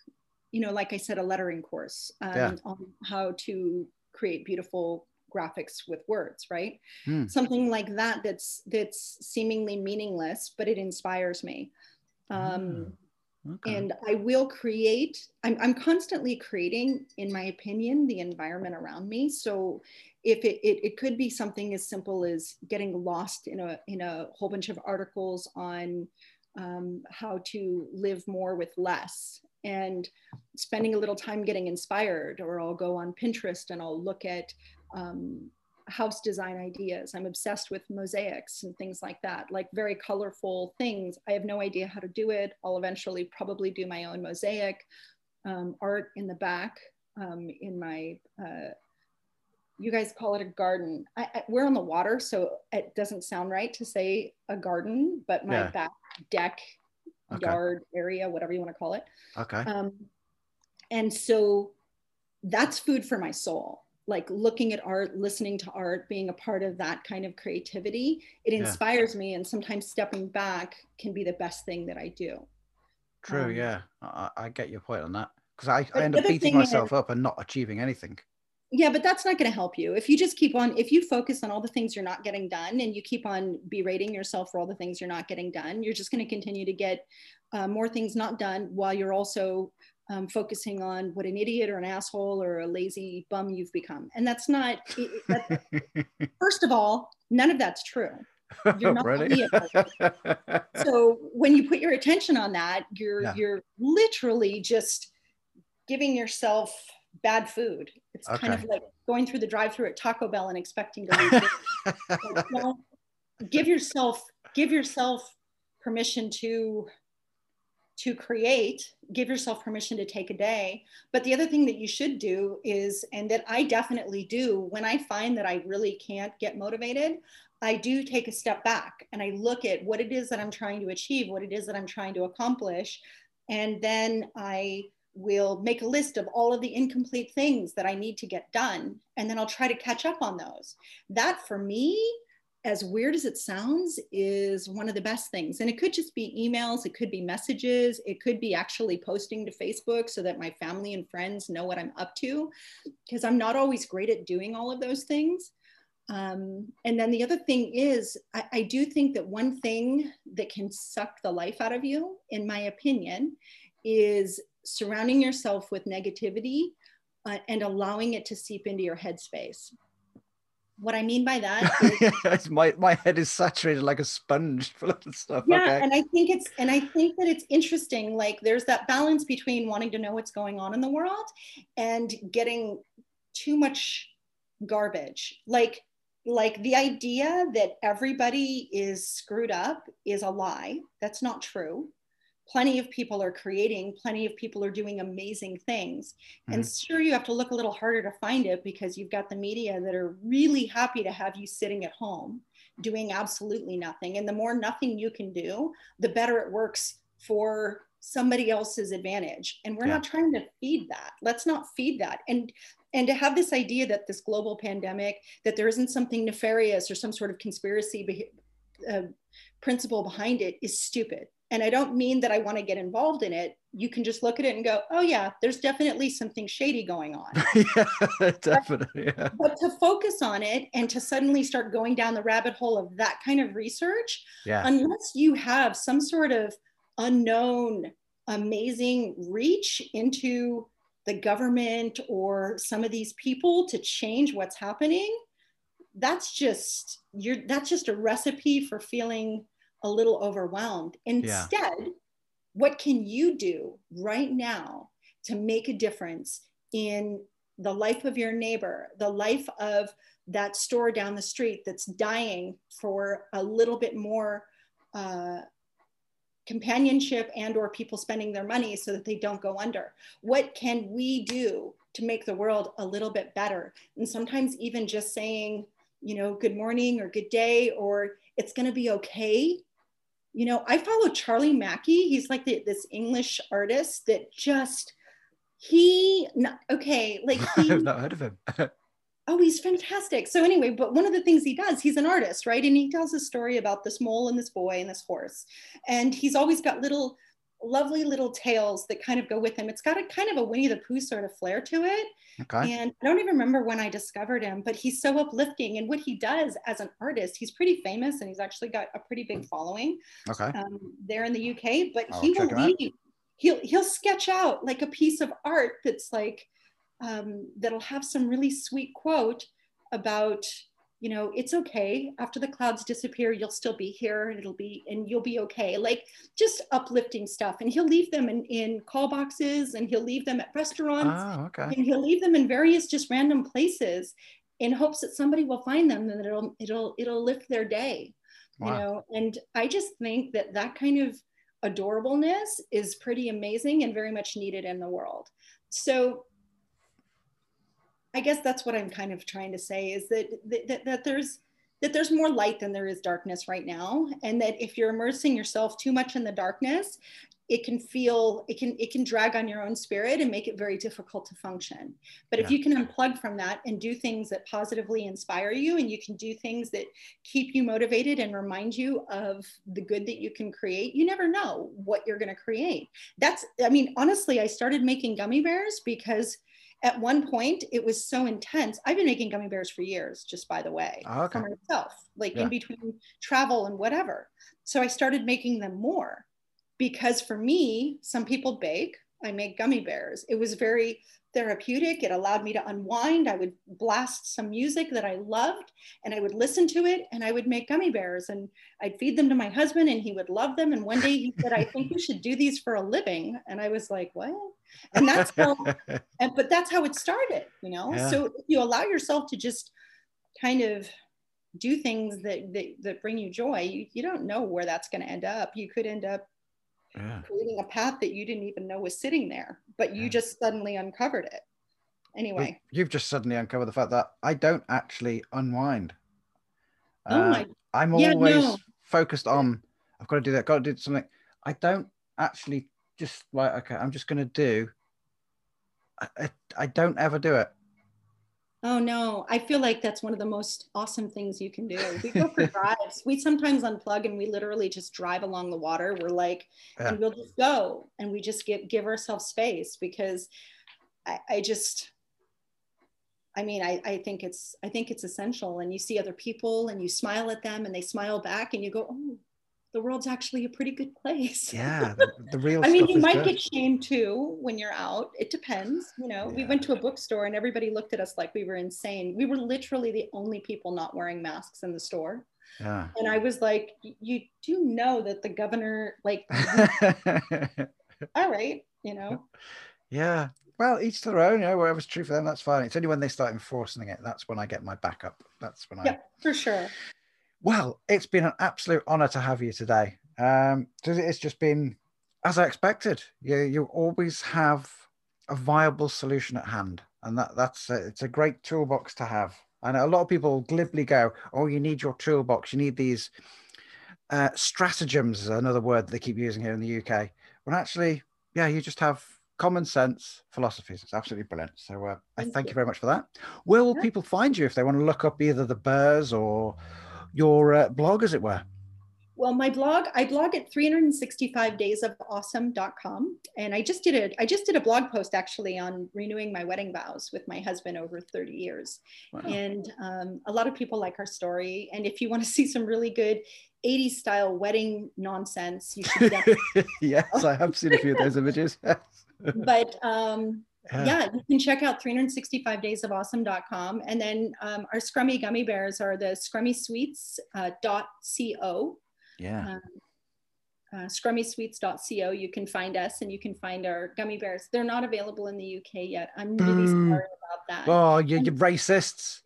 you know, like I said, a lettering course um, Yeah. on how to create beautiful graphics with words, right? Hmm. Something like that that's that's seemingly meaningless, but it inspires me. Um, Okay. and I will create, I'm, I'm constantly creating, in my opinion, the environment around me. So if it, it, it could be something as simple as getting lost in a, in a whole bunch of articles on um, how to live more with less and spending a little time getting inspired, or I'll go on Pinterest and I'll look at um, house design ideas. I'm obsessed with mosaics and things like that, like very colorful things. I have no idea how to do it. I'll eventually probably do my own mosaic um, art in the back um, in my. Uh, you guys call it a garden. I, I, we're on the water, so it doesn't sound right to say a garden, but my Yeah. back deck, Okay. yard area, whatever you want to call it. Okay. Um, and so that's food for my soul like looking at art listening to art being a part of that kind of creativity it inspires yeah. me and sometimes stepping back can be the best thing that i do. True um, yeah. I, I, get your point on that. Because I, I end up beating myself is, up and not achieving anything. Yeah but that's not going to help you. If you just keep on if you focus on all the things you're not getting done and you keep on berating yourself for all the things you're not getting done you're just going to continue to get uh, more things not done while you're also um, focusing on what an idiot or an asshole or a lazy bum you've become and that's not that, first of all none of that's true you're not really? so when you put your attention on that you're yeah. you're literally just giving yourself bad food. It's okay. kind of like going through the drive-through at Taco Bell and expecting to lose like, you give yourself give yourself permission to to create give yourself permission to take a day but the other thing that you should do is and that i definitely do when i find that i really can't get motivated i do take a step back and i look at what it is that i'm trying to achieve what it is that i'm trying to accomplish and then i will make a list of all of the incomplete things that I need to get done, and then I'll try to catch up on those. That for me, as weird as it sounds, is one of the best things. And it could just be emails, it could be messages, it could be actually posting to Facebook so that my family and friends know what I'm up to, because I'm not always great at doing all of those things. Um, and then the other thing is, I, I do think that one thing that can suck the life out of you, in my opinion, is surrounding yourself with negativity uh, and allowing it to seep into your headspace. What I mean by that is my, my head is saturated like a sponge full of stuff. Yeah, okay. and I think it's and I think that it's interesting. Like there's that balance between wanting to know what's going on in the world and getting too much garbage. Like like the idea that everybody is screwed up is a lie. That's not true plenty of people are creating, plenty of people are doing amazing things. Mm-hmm. And sure, you have to look a little harder to find it because you've got the media that are really happy to have you sitting at home doing absolutely nothing. And the more nothing you can do, the better it works for somebody else's advantage. And we're yeah. not trying to feed that. Let's not feed that. And and to have this idea that this global pandemic that there isn't something nefarious or some sort of conspiracy uh, principle behind it is stupid and I don't mean that I want to get involved in it. You can just look at it and go, oh, yeah, there's definitely something shady going on. yeah, definitely. Yeah. But to focus on it and to suddenly start going down the rabbit hole of that kind of research, yeah. unless you have some sort of unknown, amazing reach into the government or some of these people to change what's happening, that's just you're that's just a recipe for feeling a little overwhelmed. Instead, yeah. what can you do right now to make a difference in the life of your neighbor, the life of that store down the street that's dying for a little bit more uh, companionship and or people spending their money so that they don't go under what can we do to make the world a little bit better and sometimes even just saying you know good morning or good day or it's going to be okay you know, I follow Charlie Mackesy. He's like the, this English artist that just he not, okay, like he, I've not heard of him. oh, he's fantastic. So anyway, but one of the things he does, he's an artist, right? And he tells a story about this mole and this boy and this horse, and he's always got little lovely little tales that kind of go with him. It's got a kind of a Winnie the Pooh sort of flair to it. Okay. And I don't even remember when I discovered him, but he's so uplifting. And what he does as an artist, he's pretty famous and he's actually got a pretty big following okay. Um, there in the UK. But I'll he will leave, he'll, he'll sketch out like a piece of art that's like, um, that'll have some really sweet quote about you know it's okay. After the clouds disappear you'll still be here and it'll be and you'll be okay. Like just uplifting stuff. And he'll leave them in, in call boxes and he'll leave them at restaurants oh, okay. and he'll leave them in various just random places in hopes that somebody will find them and it'll it'll it'll lift their day wow. you know? And i just think that that kind of adorableness is pretty amazing and very much needed in the world. So I guess that's what I'm kind of trying to say is that, that, that there's that there's more light than there is darkness right now and that if you're immersing yourself too much in the darkness it can feel it can it can drag on your own spirit and make it very difficult to function. But if you can unplug from that and do things that positively inspire you and you can do things that keep you motivated and remind you of the good that you can create you never know what you're going to create. That's i mean honestly i started making gummy bears because at one point it was so intense i've been making gummy bears for years just by the way Oh, okay. for myself like Yeah. in between travel and whatever so i started making them more because for me some people bake i make gummy bears. It was very therapeutic. It allowed me to unwind. I would blast some music that i loved and i would listen to it and i would make gummy bears and i'd feed them to my husband and he would love them and one day he said i think you should do these for a living and i was like what? And that's how and but that's how it started you know? Yeah. so if you allow yourself to just kind of do things that that, that bring you joy you, you don't know where that's going to end up. You could end up yeah. creating a path that you didn't even know was sitting there but you Yeah. just suddenly uncovered it anyway You've just suddenly uncovered the fact that I don't actually unwind. oh Uh, my I'm Yeah, always no. focused on I've got to do that, got to do something. I don't actually just like okay, I'm just gonna do. I, I, I don't ever do it. Oh no i feel like that's one of the most awesome things you can do. We go for drives. We sometimes unplug and we literally just drive along the water. We're like Yeah. and we'll just go and we just give give ourselves space because I, I just I mean I, I think it's I think it's essential. And you see other people and you smile at them and they smile back and you go, Oh, the world's actually a pretty good place. Yeah, the, the real I mean, you might good. get shamed too when you're out. It depends. You know, we went to a bookstore and everybody looked at us like we were insane. We were literally the only people not wearing masks in the store. Yeah. And I was like, you do know that the governor, like, all right, you know, yeah. Well, each to their own. You know, whatever's true for them, that's fine. It's only when they start enforcing it that's when I get my backup. That's when I. yeah, for sure. Well, it's been an absolute honor to have you today. Um, it's just been as I expected. You you always have a viable solution at hand, and that that's a, it's a great toolbox to have. And a lot of people glibly go, "Oh, you need your toolbox. You need these uh, stratagems." Is another word they keep using here in the UK. When actually, yeah, you just have common sense philosophies. It's absolutely brilliant. So uh, I Thank you. very much for that. Where will people find you if they want to look up either the Burrs or your uh, blog, as it were? Well, my blog, I blog at 365daysofawesome.com. And I just did a I just did a blog post actually on renewing my wedding vows with my husband over 30 years. Wow. And um, a lot of people like our story. And if you want to see some really good 80s style wedding nonsense, you should definitely. yes, I have seen a few of those images. but um, Yeah. yeah, you can check out 365daysofawesome.com. And then um, our Scrummy gummy bears are the scrummysweets.co. Uh. Yeah. uh, scrummysweets.co. You can find us and you can find our gummy bears. They're not available in the UK yet. I'm really Boo. sorry about that. Oh, you, you're racists.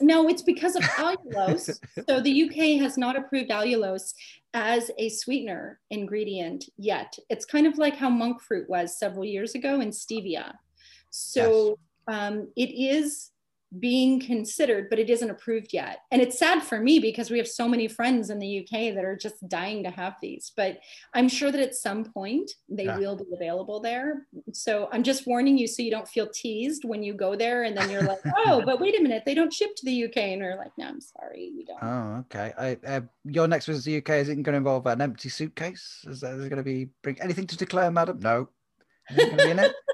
No, it's because of allulose. so the UK has not approved allulose as a sweetener ingredient yet. It's kind of like how monk fruit was several years ago in stevia. So um, it is being considered, but it isn't approved yet. And it's sad for me because we have so many friends in the UK that are just dying to have these. But I'm sure that at some point they Yeah. will be available there. So I'm just warning you so you don't feel teased when you go there and then you're like, oh, but wait a minute, they don't ship to the UK. And you're like, no, I'm sorry, we don't. Oh, okay. I, uh, your next visit to the UK is it going to involve an empty suitcase? Is it going to be bring anything to declare, madam? No. Anything going to be in it?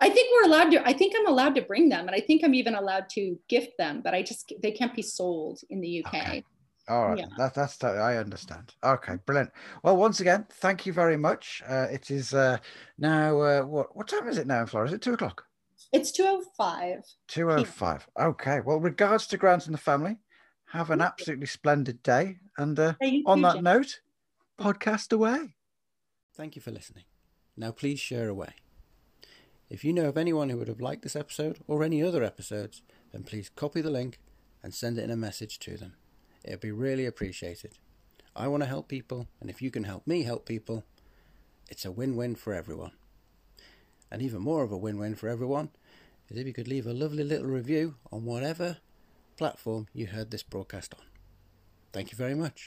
I think we're allowed to, I think I'm allowed to bring them and I think I'm even allowed to gift them, but I just, they can't be sold in the UK. Okay. All right, Yeah. that, that's that, I understand. Okay, brilliant. Well, once again, thank you very much. Uh, it is uh, now uh, what what time is it now in Florida? Is it two o'clock? It's 205. Two oh five. Okay. Well, regards to Grant and the family. Have an absolutely splendid day. And uh, on that note, podcast away. Thank you for listening. Now please share away. If you know of anyone who would have liked this episode or any other episodes, then please copy the link and send it in a message to them. It would be really appreciated. I want to help people, and if you can help me help people, it's a win win for everyone. And even more of a win win for everyone is if you could leave a lovely little review on whatever platform you heard this broadcast on. Thank you very much.